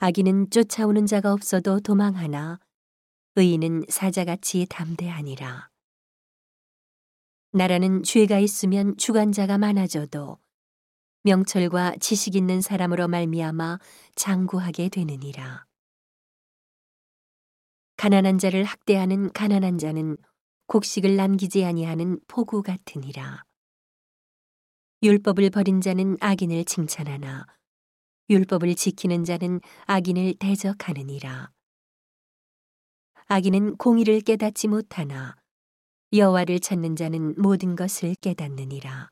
악인은 쫓아오는 자가 없어도 도망하나 의인은 사자같이 담대하니라. 나라는 죄가 있으면 주관자가 많아져도 명철과 지식 있는 사람으로 말미암아 장구하게 되느니라. 가난한 자를 학대하는 가난한 자는 곡식을 남기지 아니하는 포구 같으니라. 율법을 버린 자는 악인을 칭찬하나 율법을 지키는 자는 악인을 대적하느니라. 악인은 공의를 깨닫지 못하나 여호와를 찾는 자는 모든 것을 깨닫느니라.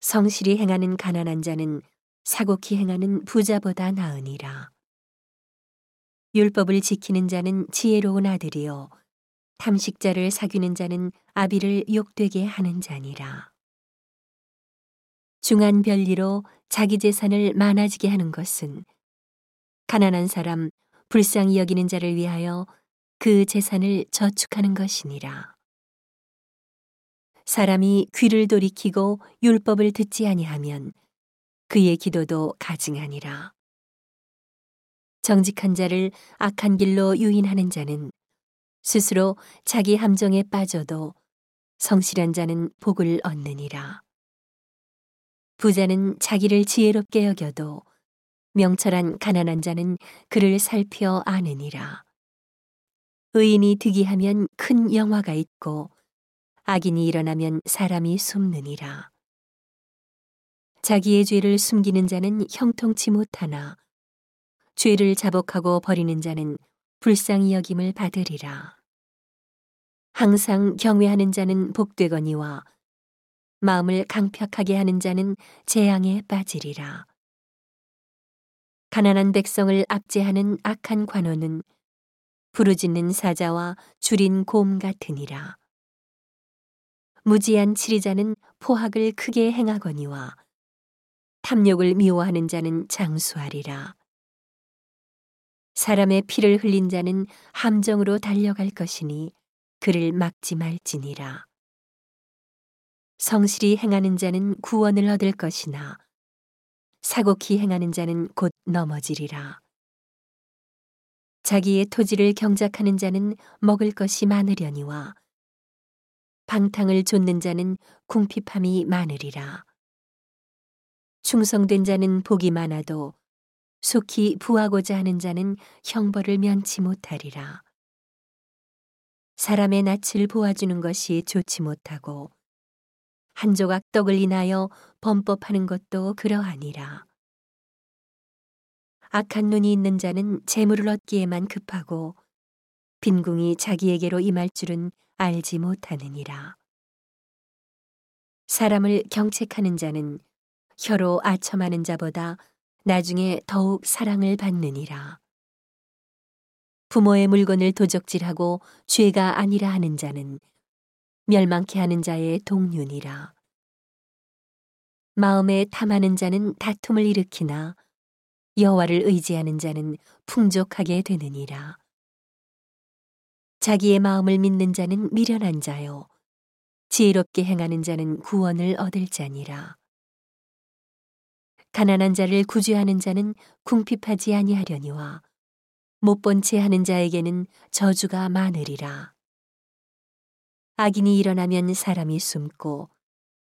성실히 행하는 가난한 자는 사곡히 행하는 부자보다 나으니라. 율법을 지키는 자는 지혜로운 아들이요 탐식자를 사귀는 자는 아비를 욕되게 하는 자니라. 중한 별리로 자기 재산을 많아지게 하는 것은 가난한 사람, 불쌍히 여기는 자를 위하여 그 재산을 저축하는 것이니라. 사람이 귀를 돌이키고 율법을 듣지 아니하면 그의 기도도 가증하니라. 정직한 자를 악한 길로 유인하는 자는 스스로 자기 함정에 빠져도 성실한 자는 복을 얻느니라. 부자는 자기를 지혜롭게 여겨도 명철한 가난한 자는 그를 살펴 아느니라. 의인이 득이하면 큰 영화가 있고 악인이 일어나면 사람이 숨느니라. 자기의 죄를 숨기는 자는 형통치 못하나 죄를 자복하고 버리는 자는 불쌍히 여김을 받으리라. 항상 경외하는 자는 복되거니와 마음을 강팍하게 하는 자는 재앙에 빠지리라. 가난한 백성을 압제하는 악한 관원은 부르짖는 사자와 줄인 곰 같으니라. 무지한 치리자는 포학을 크게 행하거니와 탐욕을 미워하는 자는 장수하리라. 사람의 피를 흘린 자는 함정으로 달려갈 것이니 그를 막지 말지니라. 성실히 행하는 자는 구원을 얻을 것이나 사곡히 행하는 자는 곧 넘어지리라. 자기의 토지를 경작하는 자는 먹을 것이 많으려니와 방탕을 좇는 자는 궁핍함이 많으리라. 충성된 자는 복이 많아도 속히 부하고자 하는 자는 형벌을 면치 못하리라. 사람의 낯을 보아주는 것이 좋지 못하고 한 조각 떡을 인하여 범법하는 것도 그러하니라. 악한 눈이 있는 자는 재물을 얻기에만 급하고 빈궁이 자기에게로 임할 줄은 알지 못하느니라. 사람을 경책하는 자는 혀로 아첨하는 자보다 나중에 더욱 사랑을 받느니라. 부모의 물건을 도적질하고 죄가 아니라 하는 자는 멸망케 하는 자의 동륜이라. 마음에 탐하는 자는 다툼을 일으키나 여호와를 의지하는 자는 풍족하게 되느니라. 자기의 마음을 믿는 자는 미련한 자요. 지혜롭게 행하는 자는 구원을 얻을 자니라. 가난한 자를 구제하는 자는 궁핍하지 아니하려니와 못 본 채 하는 자에게는 저주가 많으리라. 악인이 일어나면 사람이 숨고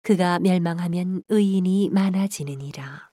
그가 멸망하면 의인이 많아지느니라.